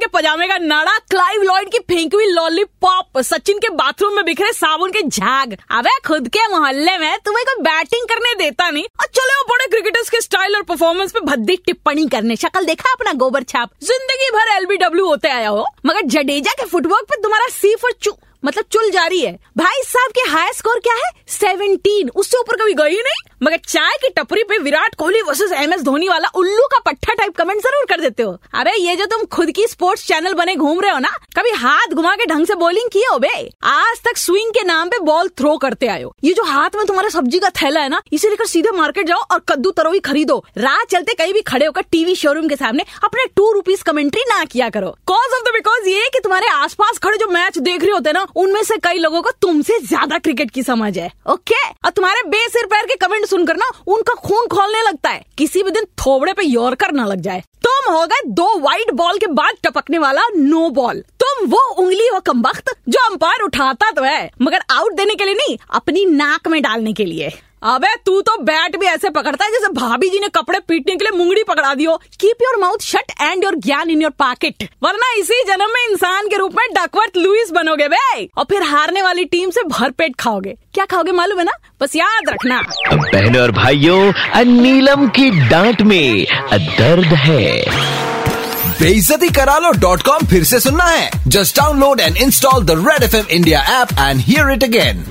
के पजामे का नाड़ा क्लाइव लॉयड की फेंकी हुई लॉलीपॉप सचिन के बाथरूम में बिखरे साबुन के झाग। अबे, खुद के मोहल्ले में तुम्हें कोई बैटिंग करने देता नहीं। और चले वो बड़े क्रिकेटर्स के स्टाइल और परफॉर्मेंस पे भद्दी टिप्पणी करने। शक्ल देखा अपना गोबर छाप? ज़िंदगी भर एलबीडब्ल्यू होते आया हो, मगर जडेजा के फुटवर्क पे तुम्हारा सी फॉर चू मतलब चुल जारी है। भाई साहब, के हाई स्कोर क्या है? सेवनटीन उससे ऊपर कभी गई नहीं? मगर चाय की टपरी पे Virat Kohli versus M S Dhoni वाला उल्लू का पट्टा कमेंट ज़रूर कर देते हो। अरे, ये जो तुम खुद की स्पोर्ट्स चैनल बने घूम रहे हो ना, कभी हाथ घुमा के ढंग से बॉलिंग किए हो बे? आज तक स्विंग के नाम पे बॉल थ्रो करते हो। ये जो हाथ में तुम्हारा सब्ज़ी का थैला है ना, इसे लेकर सीधे मार्केट जाओ और कद्दू तरोई खरीदो। रात चलते कहीं भी खड़े होकर टीवी शोरूम के सामने अपने टू रुपीज़ कमेंट्री ना किया करो। कॉज ऑफ़ द बिकॉज़ ये कि तुम्हारे आसपास खड़े जो मैच देख रहे होते ना, उनमें से कई लोगों को तुमसे ज़्यादा क्रिकेट की समझ है। ओके और तुम्हारे बेसिर पैर के कमेंट सुनकर ना, उनका खून खोलने लगता है। किसी भी दिन थोबड़े पे यॉर्कर ना लग जाए। तुम हो गए दो वाइट बॉल के बाद टपकने वाला नो बॉल तुम वो उंगली हो कम वक्त जो अंपायर उठाता तो है, मगर आउट देने के लिए नहीं, अपनी नाक में डालने के लिए। अबे, तू तो बैट भी ऐसे पकड़ता है जैसे भाभी जी ने कपड़े पीटने के लिए मुंगड़ी पकड़ा दी हो। Keep your mouth shut and your gyan in your pocket वरना इसी जन्म में इंसान के रूप में डकवर्थ लुइस बनोगे बे, और फिर हारने वाली टीम से भरपेट खाओगे। क्या खाओगे मालूम है ना? बस याद रखना। बहनों और भाइयों नीलम की डांट में दर्द है। बेइज्जती करा लो डॉट कॉम फिर से सुनना है। Just download and install the red F M India app and hear it again